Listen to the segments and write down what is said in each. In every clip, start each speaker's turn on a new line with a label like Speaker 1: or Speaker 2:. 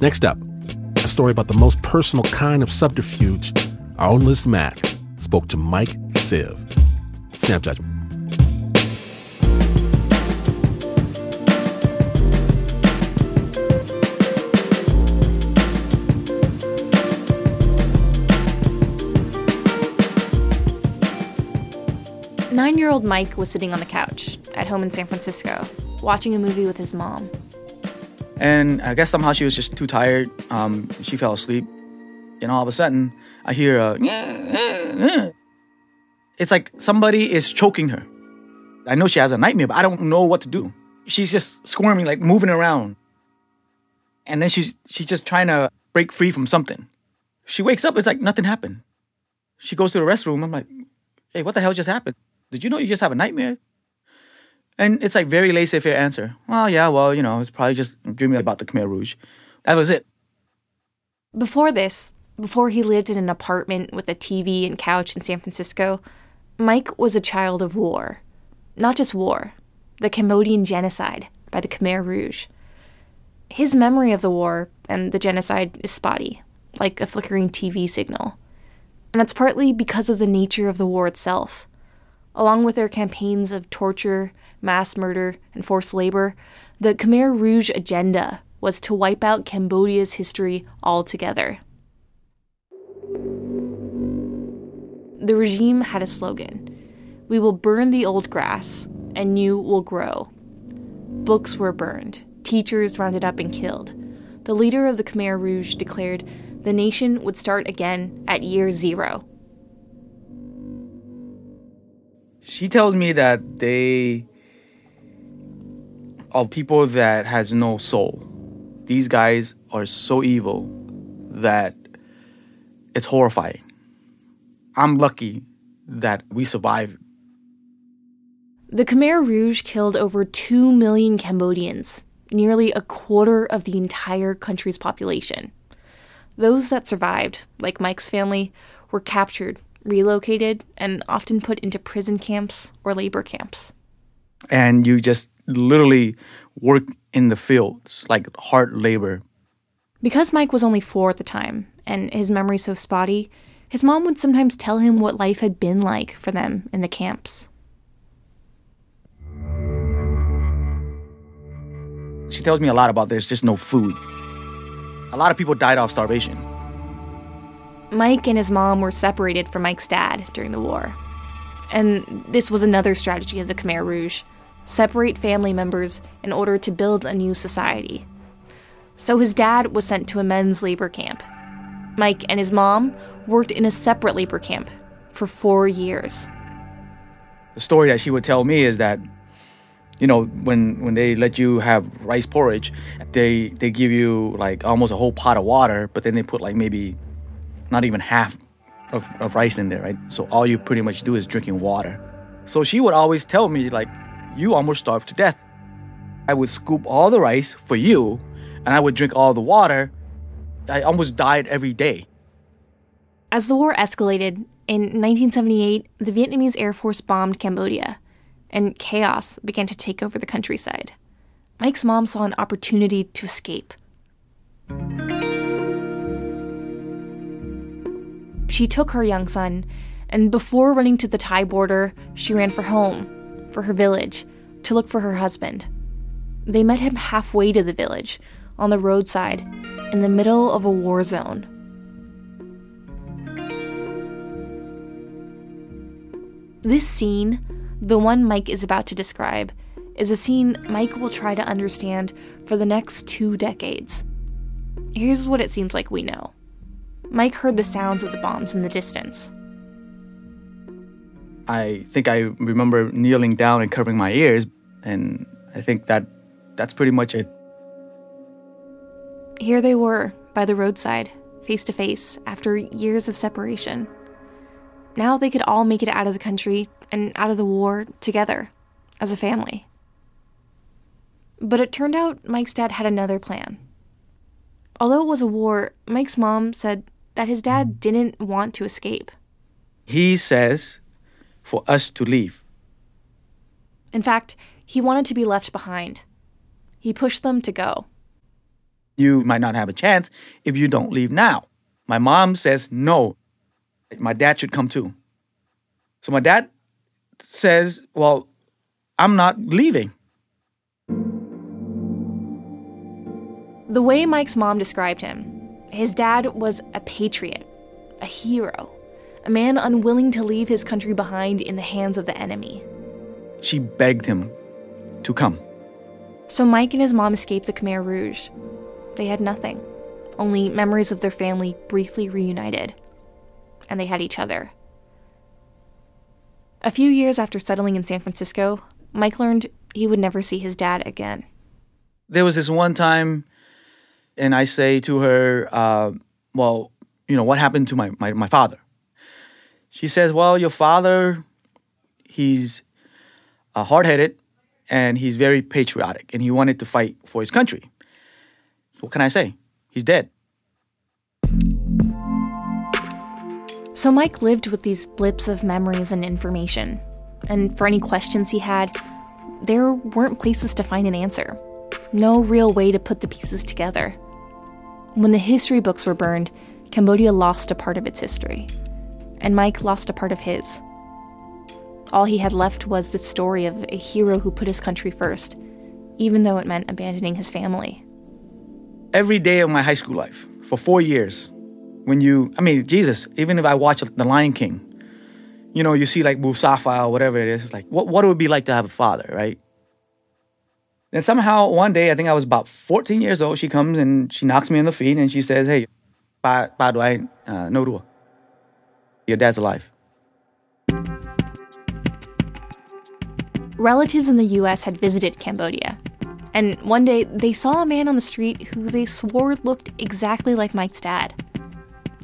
Speaker 1: Next up, a story about the most personal kind of subterfuge. Our own Liz Mak spoke to Mike Siv. Snap judgment.
Speaker 2: Nine year old Mike was sitting on the couch at home in San Francisco, watching a movie with his mom.
Speaker 3: And I guess somehow she was just too tired. Um, she fell asleep. And all of a sudden, I hear a. It's like somebody is choking her. I know she has a nightmare, but I don't know what to do. She's just squirming, like moving around. And then she's she's just trying to break free from something. She wakes up, it's like nothing happened. She goes to the restroom. I'm like, hey, what the hell just happened? Did you know you just have a nightmare? And it's like very laissez-faire answer. Well, yeah, well, you know, it's probably just dreaming about the Khmer Rouge. That was it.
Speaker 2: Before this, before he lived in an apartment with a TV and couch in San Francisco, Mike was a child of war. Not just war, the Cambodian genocide by the Khmer Rouge. His memory of the war and the genocide is spotty, like a flickering TV signal. And that's partly because of the nature of the war itself. Along with their campaigns of torture, mass murder, and forced labor, the Khmer Rouge agenda was to wipe out Cambodia's history altogether. The regime had a slogan We will burn the old grass, and new will grow. Books were burned, teachers rounded up and killed. The leader of the Khmer Rouge declared the nation would start again at year zero.
Speaker 3: She tells me that they are people that has no soul. These guys are so evil that it's horrifying. I'm lucky that we survived.
Speaker 2: The Khmer Rouge killed over 2 million Cambodians, nearly a quarter of the entire country's population. Those that survived, like Mike's family, were captured, relocated, and often put into prison camps or labor camps.
Speaker 3: And you just literally work in the fields, like hard labor.
Speaker 2: Because Mike was only four at the time, and his memory so spotty, his mom would sometimes tell him what life had been like for them in the camps.
Speaker 3: She tells me a lot about there's just no food. A lot of people died off starvation.
Speaker 2: Mike and his mom were separated from Mike's dad during the war. And this was another strategy of the Khmer Rouge separate family members in order to build a new society. So his dad was sent to a men's labor camp. Mike and his mom worked in a separate labor camp for four years.
Speaker 3: The story that she would tell me is that, you know, when when they let you have rice porridge, they they give you like almost a whole pot of water, but then they put like maybe not even half of, of rice in there, right? So all you pretty much do is drinking water. So she would always tell me like, you almost starved to death. I would scoop all the rice for you, and I would drink all the water. I almost died every day.
Speaker 2: As the war escalated, in 1978, the Vietnamese Air Force bombed Cambodia, and chaos began to take over the countryside. Mike's mom saw an opportunity to escape. She took her young son, and before running to the Thai border, she ran for home, for her village, to look for her husband. They met him halfway to the village, on the roadside, in the middle of a war zone. This scene, the one Mike is about to describe, is a scene Mike will try to understand for the next two decades. Here's what it seems like we know Mike heard the sounds of the bombs in the distance.
Speaker 3: I think I remember kneeling down and covering my ears, and I think that that's pretty much it.
Speaker 2: Here they were, by the roadside, face to face, after years of separation. Now they could all make it out of the country and out of the war together, as a family. But it turned out Mike's dad had another plan. Although it was a war, Mike's mom said that his dad didn't want to escape.
Speaker 3: He says for us to leave.
Speaker 2: In fact, he wanted to be left behind. He pushed them to go.
Speaker 3: You might not have a chance if you don't leave now. My mom says no. My dad should come too. So my dad says, Well, I'm not leaving.
Speaker 2: The way Mike's mom described him, his dad was a patriot, a hero, a man unwilling to leave his country behind in the hands of the enemy.
Speaker 3: She begged him to come.
Speaker 2: So Mike and his mom escaped the Khmer Rouge. They had nothing, only memories of their family briefly reunited. And they had each other. A few years after settling in San Francisco, Mike learned he would never see his dad again.
Speaker 3: There was this one time, and I say to her, uh, Well, you know, what happened to my, my, my father? She says, Well, your father, he's uh, hard headed and he's very patriotic and he wanted to fight for his country. What can I say? He's dead.
Speaker 2: So Mike lived with these blips of memories and information. And for any questions he had, there weren't places to find an answer. No real way to put the pieces together. When the history books were burned, Cambodia lost a part of its history. And Mike lost a part of his. All he had left was the story of a hero who put his country first, even though it meant abandoning his family.
Speaker 3: Every day of my high school life, for four years, when you, I mean, Jesus, even if I watch The Lion King, you know, you see like Mufasa or whatever it is, it's like, what, what it would be like to have a father, right? Then somehow one day, I think I was about 14 years old, she comes and she knocks me on the feet and she says, hey, pa, pa do I uh, know Your dad's alive.
Speaker 2: Relatives in the US had visited Cambodia. And one day, they saw a man on the street who they swore looked exactly like Mike's dad.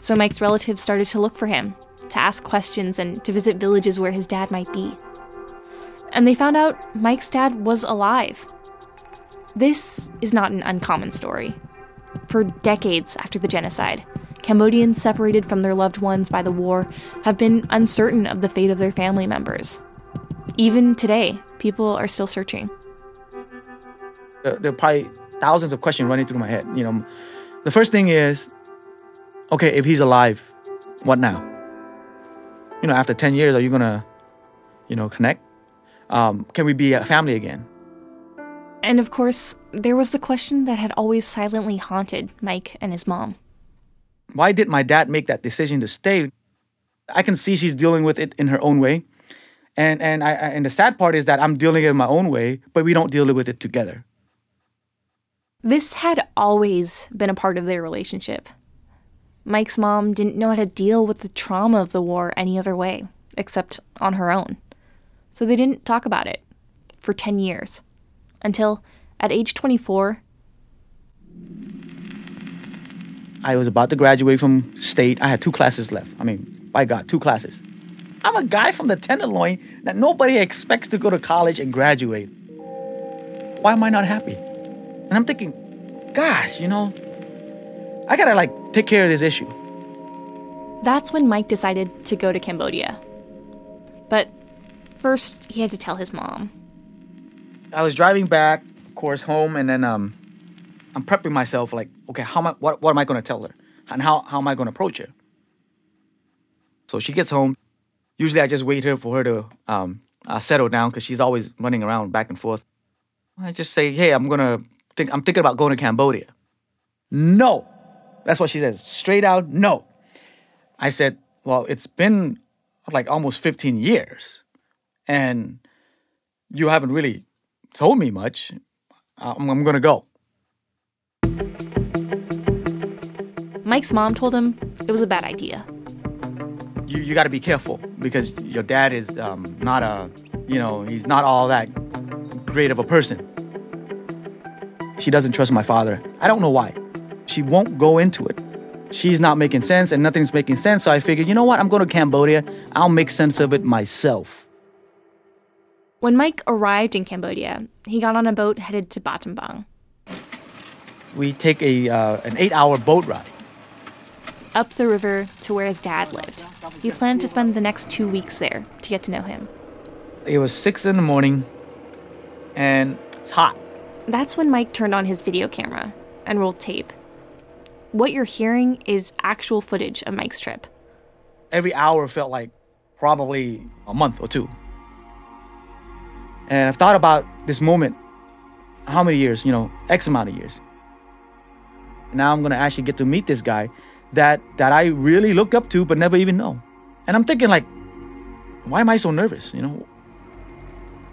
Speaker 2: So Mike's relatives started to look for him, to ask questions, and to visit villages where his dad might be. And they found out Mike's dad was alive. This is not an uncommon story. For decades after the genocide, Cambodians separated from their loved ones by the war have been uncertain of the fate of their family members. Even today, people are still searching.
Speaker 3: There are probably thousands of questions running through my head. You know, the first thing is okay, if he's alive, what now? You know, after 10 years, are you going to, you know, connect? Um, can we be a family again?
Speaker 2: And of course, there was the question that had always silently haunted Mike and his mom.
Speaker 3: Why did my dad make that decision to stay? I can see she's dealing with it in her own way. And and I and the sad part is that I'm dealing it in my own way, but we don't deal with it together.
Speaker 2: This had always been a part of their relationship. Mike's mom didn't know how to deal with the trauma of the war any other way, except on her own. So they didn't talk about it for 10 years. Until, at age 24,
Speaker 3: I was about to graduate from state. I had two classes left. I mean, by God, two classes. I'm a guy from the Tenderloin that nobody expects to go to college and graduate. Why am I not happy? And I'm thinking, gosh, you know, I gotta like take care of this issue.
Speaker 2: That's when Mike decided to go to Cambodia. But first, he had to tell his mom.
Speaker 3: I was driving back, of course, home, and then um, I'm prepping myself like, okay, how am I, what, what am I going to tell her? And how, how am I going to approach her? So she gets home. Usually I just wait here for her to um, uh, settle down because she's always running around back and forth. I just say, hey, I'm going to think, I'm thinking about going to Cambodia. No. That's what she says. Straight out, no. I said, well, it's been like almost 15 years and you haven't really told me much. I'm, I'm going to go.
Speaker 2: Mike's mom told him it was a bad idea.
Speaker 3: You, you got to be careful because your dad is um, not a, you know, he's not all that great of a person. She doesn't trust my father. I don't know why. She won't go into it. She's not making sense and nothing's making sense. So I figured, you know what? I'm going to Cambodia. I'll make sense of it myself.
Speaker 2: When Mike arrived in Cambodia, he got on a boat headed to Battambang.
Speaker 3: We take a uh, an eight hour boat ride
Speaker 2: up the river to where his dad lived. He planned to spend the next two weeks there to get to know him.
Speaker 3: It was six in the morning, and it's hot.
Speaker 2: That's when Mike turned on his video camera and rolled tape. What you're hearing is actual footage of Mike's trip.
Speaker 3: Every hour felt like probably a month or two. And I've thought about this moment how many years, you know, X amount of years. Now I'm gonna actually get to meet this guy that that I really look up to but never even know. And I'm thinking like, why am I so nervous? You know?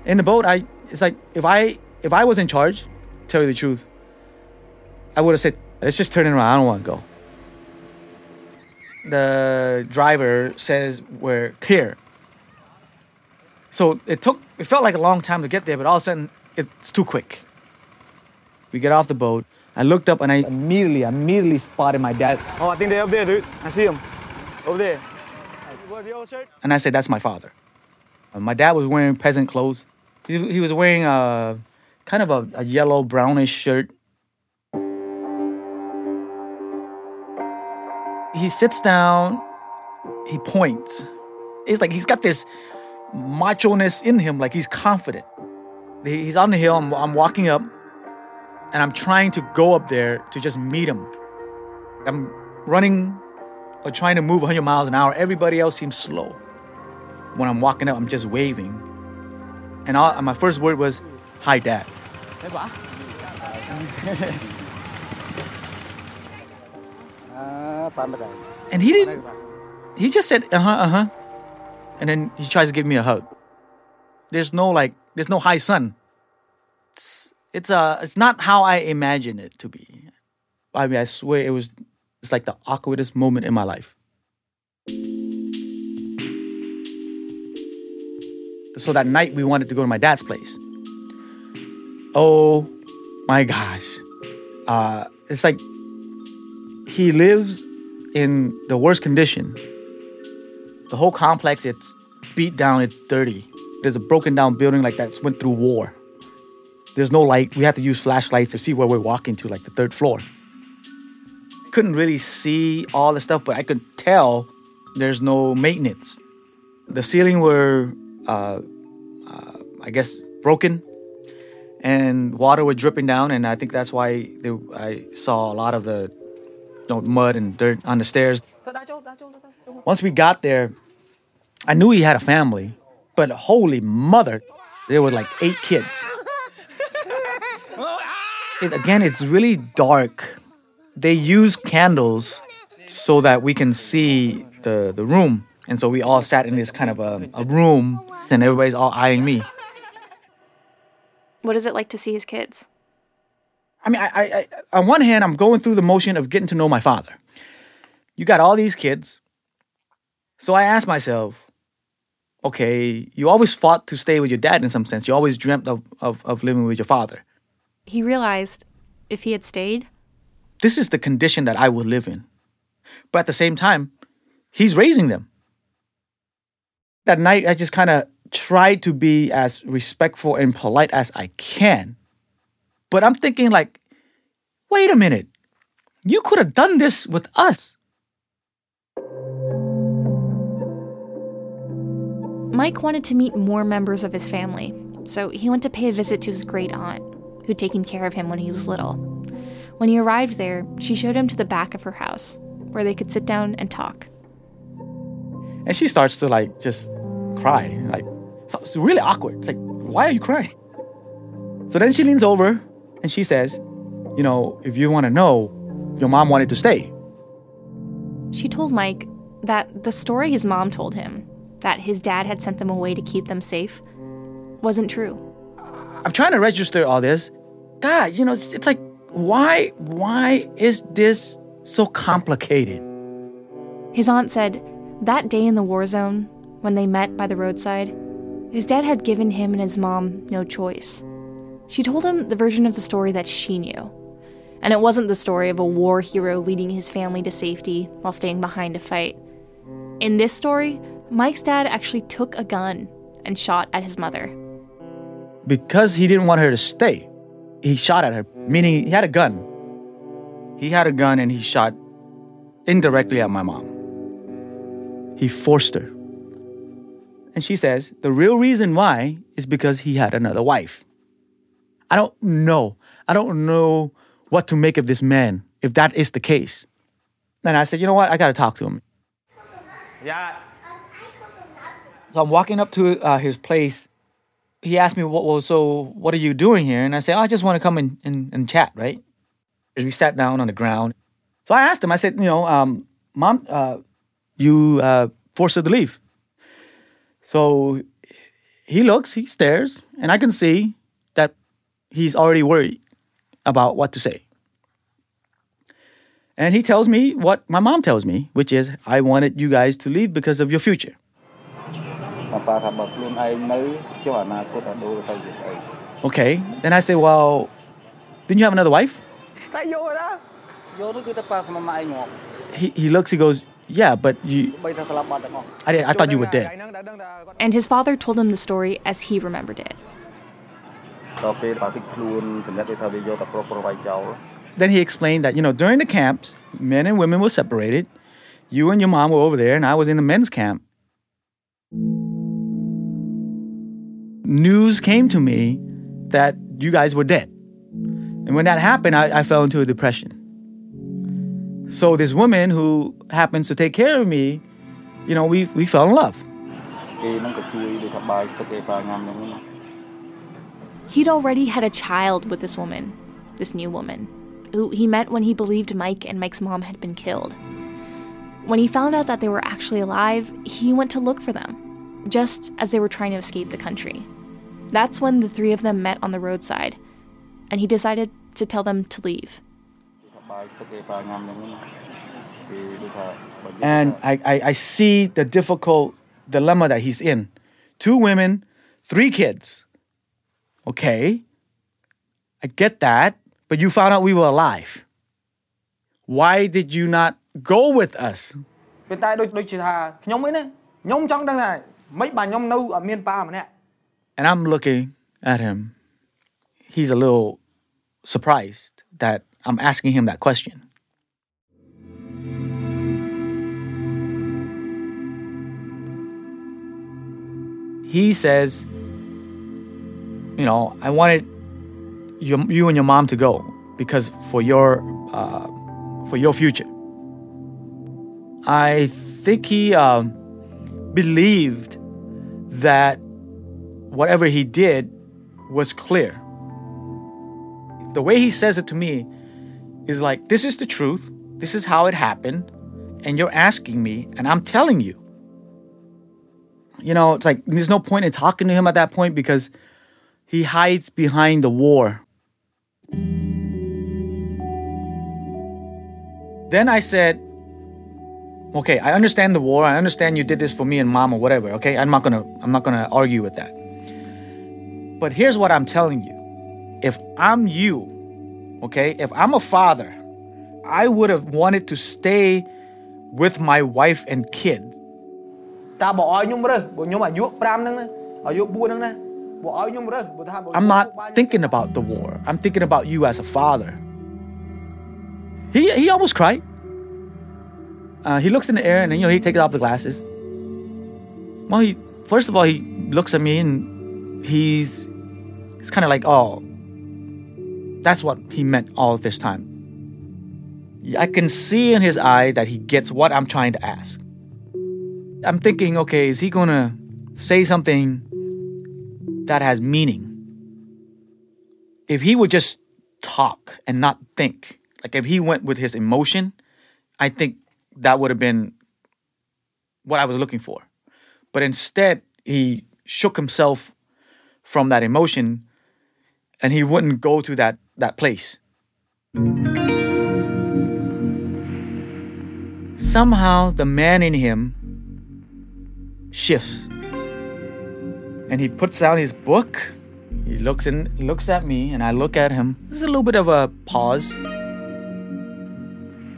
Speaker 3: In the boat, I it's like if I if I was in charge, tell you the truth, I would have said, let's just turn it around. I don't want to go. The driver says we're here. So it took it felt like a long time to get there, but all of a sudden it's too quick. We get off the boat. I looked up and I immediately, immediately spotted my dad.
Speaker 4: Oh, I think they're up there, dude. I see them. Over there.
Speaker 3: And I said, that's my father. Uh, my dad was wearing peasant clothes. He, he was wearing a kind of a, a yellow brownish shirt. He sits down, he points. It's like he's got this macho-ness in him, like he's confident. He's on the hill, I'm, I'm walking up, and I'm trying to go up there to just meet him. I'm running or trying to move 100 miles an hour. Everybody else seems slow. When I'm walking up, I'm just waving. And all, my first word was, Hi, Dad. and he didn't, he just said, Uh huh, uh huh. And then he tries to give me a hug. There's no like, there's no hi, son. It's, it's, uh, it's not how I imagine it to be. I mean, I swear it was, it's like the awkwardest moment in my life. So that night we wanted to go to my dad's place. Oh my gosh. Uh, it's like he lives in the worst condition. The whole complex, it's beat down, it's dirty. There's a broken down building like that went through war. There's no light. We had to use flashlights to see where we're walking to, like the third floor. Couldn't really see all the stuff, but I could tell there's no maintenance. The ceiling were, uh, uh, I guess, broken, and water was dripping down, and I think that's why they, I saw a lot of the you know, mud and dirt on the stairs. Once we got there, I knew he had a family, but holy mother, there were like eight kids. It, again, it's really dark. They use candles so that we can see the, the room. And so we all sat in this kind of a, a room, and everybody's all eyeing me.
Speaker 2: What is it like to see his kids?
Speaker 3: I mean, I, I, I, on one hand, I'm going through the motion of getting to know my father. You got all these kids. So I asked myself, okay, you always fought to stay with your dad in some sense. You always dreamt of, of, of living with your father.
Speaker 2: He realized if he had stayed,
Speaker 3: This is the condition that I will live in. But at the same time, he's raising them. That night, I just kind of tried to be as respectful and polite as I can. But I'm thinking, like, wait a minute. You could have done this with us.
Speaker 2: Mike wanted to meet more members of his family, so he went to pay a visit to his great aunt, who'd taken care of him when he was little. When he arrived there, she showed him to the back of her house, where they could sit down and talk.
Speaker 3: And she starts to, like, just cry. Like, so it's really awkward. It's like, why are you crying? So then she leans over and she says, You know, if you want to know, your mom wanted to stay.
Speaker 2: She told Mike that the story his mom told him, that his dad had sent them away to keep them safe, wasn't true.
Speaker 3: I'm trying to register all this. God, you know, it's, it's like, why, why is this so complicated?
Speaker 2: His aunt said that day in the war zone, when they met by the roadside, his dad had given him and his mom no choice. She told him the version of the story that she knew. And it wasn't the story of a war hero leading his family to safety while staying behind to fight. In this story, Mike's dad actually took a gun and shot at his mother.
Speaker 3: Because he didn't want her to stay, he shot at her, meaning he had a gun. He had a gun and he shot indirectly at my mom. He forced her. And she says the real reason why is because he had another wife. I don't know. I don't know what to make of this man if that is the case. And I said, you know what? I got to talk to him.
Speaker 4: Yeah.
Speaker 3: So I'm walking up to uh, his place. He asked me, what, well, so what are you doing here? And I said, oh, I just want to come and, and, and chat, right? As we sat down on the ground. So I asked him, I said, you know, um, mom, uh, you uh, forced her to leave. So he looks, he stares, and I can see that he's already worried about what to say. And he tells me what my mom tells me, which is, I wanted you guys to leave because of your future. Okay. Then I say, well, didn't you have another wife? He, he looks, he goes, yeah, but you. I, I thought you were dead.
Speaker 2: And his father told him the story as he remembered it.
Speaker 3: Then he explained that, you know, during the camps, men and women were separated. You and your mom were over there, and I was in the men's camp. news came to me that you guys were dead. And when that happened, I, I fell into a depression. So this woman who happens to take care of me, you know, we, we fell in love.
Speaker 2: He'd already had a child with this woman, this new woman, who he met when he believed Mike and Mike's mom had been killed. When he found out that they were actually alive, he went to look for them, just as they were trying to escape the country. That's when the three of them met on the roadside, and he decided to tell them to leave.
Speaker 5: ដូចថាបាយទឹកគេប៉ាញ៉ាំហ្នឹងណាគេដូចថាបើនិយាយ
Speaker 3: And
Speaker 5: ថា
Speaker 3: I, I, I see the difficult dilemma that he's in. Two women, three kids. Okay. I get that, but you found out we were alive. Why did you not go with us?
Speaker 6: ប៉ុន្តែដូចដូចជាថាខ្ញុំឯណាខ្ញុំចង់ដឹងថាមិនបាទខ្ញុំនៅអត់មានប៉ាម្នាក់
Speaker 3: And I'm looking at him. He's a little surprised that I'm asking him that question. He says, you know, I wanted you, and your mom to go because for your uh, for your future. I think he um, believed that whatever he did was clear. The way he says it to me is like, this is the truth, this is how it happened, and you're asking me, and I'm telling you. You know, it's like there's no point in talking to him at that point because he hides behind the war. Then I said, okay, I understand the war. I understand you did this for me and mom or whatever. Okay, I'm not gonna I'm not gonna argue with that. But here's what I'm telling you: if I'm you, okay, if I'm a father, I would have wanted to stay with my wife and kids.
Speaker 6: តាបើឲ្យខ្ញុំរើសបើខ្ញុំអាយុ5ហ្នឹងណាអាយុ4ហ្នឹងណាបើឲ្យខ្ញុំរើសបើថាបើ
Speaker 3: I'm not thinking about the war. I'm thinking about you as a father. He he almost cried. Uh, he looks in the air and then you know he takes off the glasses. Well, he first of all he looks at me and he's he's kind of like, oh, that's what he meant all this time. I can see in his eye that he gets what I'm trying to ask. I'm thinking, okay, is he gonna say something that has meaning? If he would just talk and not think, like if he went with his emotion, I think that would have been what I was looking for. But instead, he shook himself from that emotion and he wouldn't go to that, that place. Somehow, the man in him shifts and he puts down his book. He looks in, looks at me, and I look at him. There's a little bit of a pause.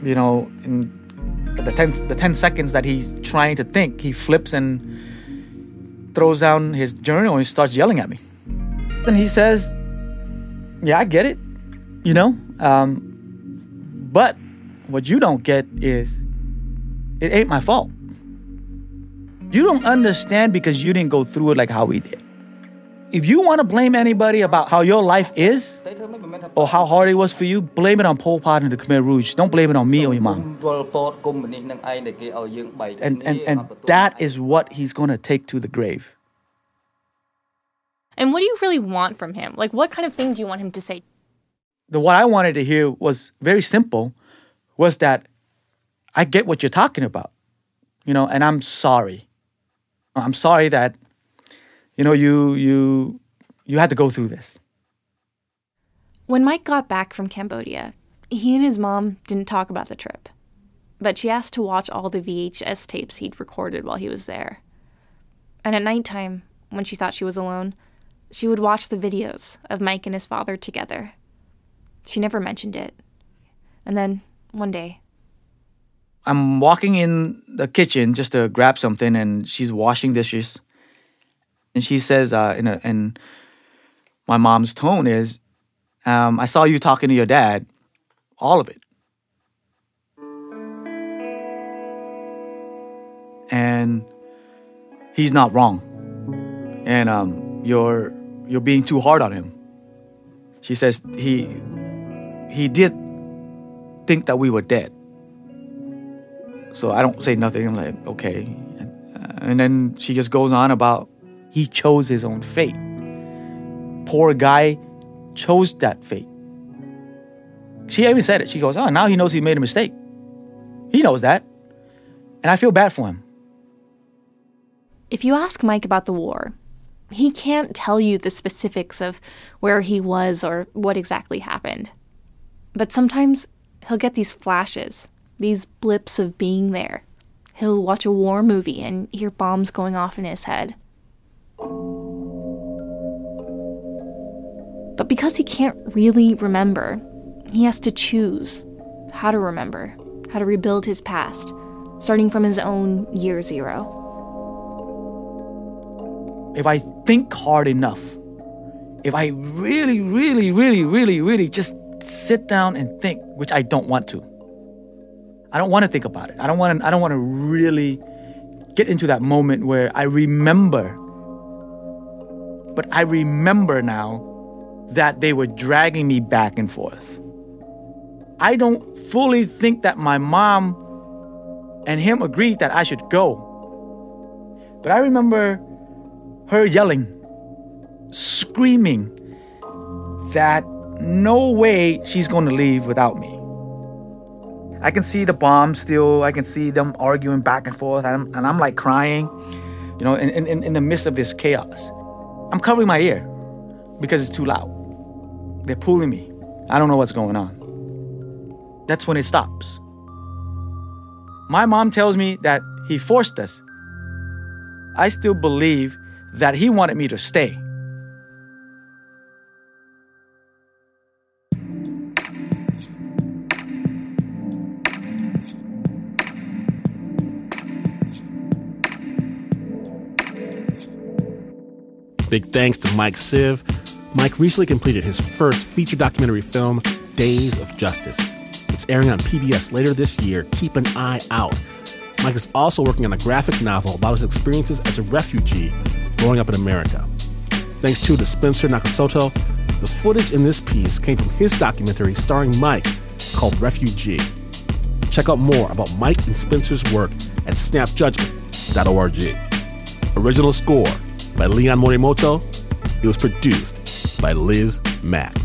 Speaker 3: You know, in the ten, the 10 seconds that he's trying to think, he flips and throws down his journal and starts yelling at me. Then he says, Yeah, I get it, you know? Um, but what you don't get is it ain't my fault. You don't understand because you didn't go through it like how we did. if you want to blame anybody about how your life is or how hard it was for you, blame it on Pol Pot and the Khmer Rouge. Don't blame it on me or your mom. And and and that is what he's going to take to the grave.
Speaker 2: And what do you really want from him? Like, what kind of thing do you want him to say?
Speaker 3: The what I wanted to hear was very simple, was that I get what you're talking about, you know, and I'm sorry. I'm sorry that, you know, you you you had to go through this.
Speaker 2: When Mike got back from Cambodia, he and his mom didn't talk about the trip, but she asked to watch all the VHS tapes he'd recorded while he was there. And at nighttime, when she thought she was alone, she would watch the videos of Mike and his father together. She never mentioned it. And then, one day,
Speaker 3: I'm walking in the kitchen just to grab something, and she's washing dishes. And she says, uh, in, a, in my mom's tone, is, um, I saw you talking to your dad, all of it. And he's not wrong. And um, you're you're being too hard on him. She says he he did think that we were dead. So I don't say nothing. I'm like, okay. And then she just goes on about he chose his own fate. Poor guy chose that fate. She even said it. She goes, oh, now he knows he made a mistake. He knows that. And I feel bad for him.
Speaker 2: If you ask Mike about the war, he can't tell you the specifics of where he was or what exactly happened. But sometimes he'll get these flashes, these blips of being there. He'll watch a war movie and hear bombs going off in his head. But because he can't really remember, he has to choose how to remember, how to rebuild his past, starting from his own year zero.
Speaker 3: If I think hard enough, if I really, really, really, really, really just sit down and think, which I don't want to. I don't want to think about it. I don't want to I don't want to really get into that moment where I remember but I remember now that they were dragging me back and forth. I don't fully think that my mom and him agreed that I should go. But I remember her yelling, screaming that no way she's going to leave without me. I can see the bombs still. I can see them arguing back and forth, and I'm, and I'm like crying, you know, in, in, in the midst of this chaos. I'm covering my ear because it's too loud. They're pulling me. I don't know what's going on. That's when it stops. My mom tells me that he forced us. I still believe that he wanted me to stay.
Speaker 1: Big thanks to Mike Siv. Mike recently completed his first feature documentary film, Daze of Justice. It's airing on PBS later this year. Keep an eye out. Mike is also working on a graphic novel about his experiences as a refugee growing up in America. Thanks too to Spencer Nakasako. The footage in this piece came from his documentary starring Mike called Refugee. Check out more about Mike and Spencer's work at snapjudgment.org. Original score by Leon Morimoto. It was produced by Liz Mak.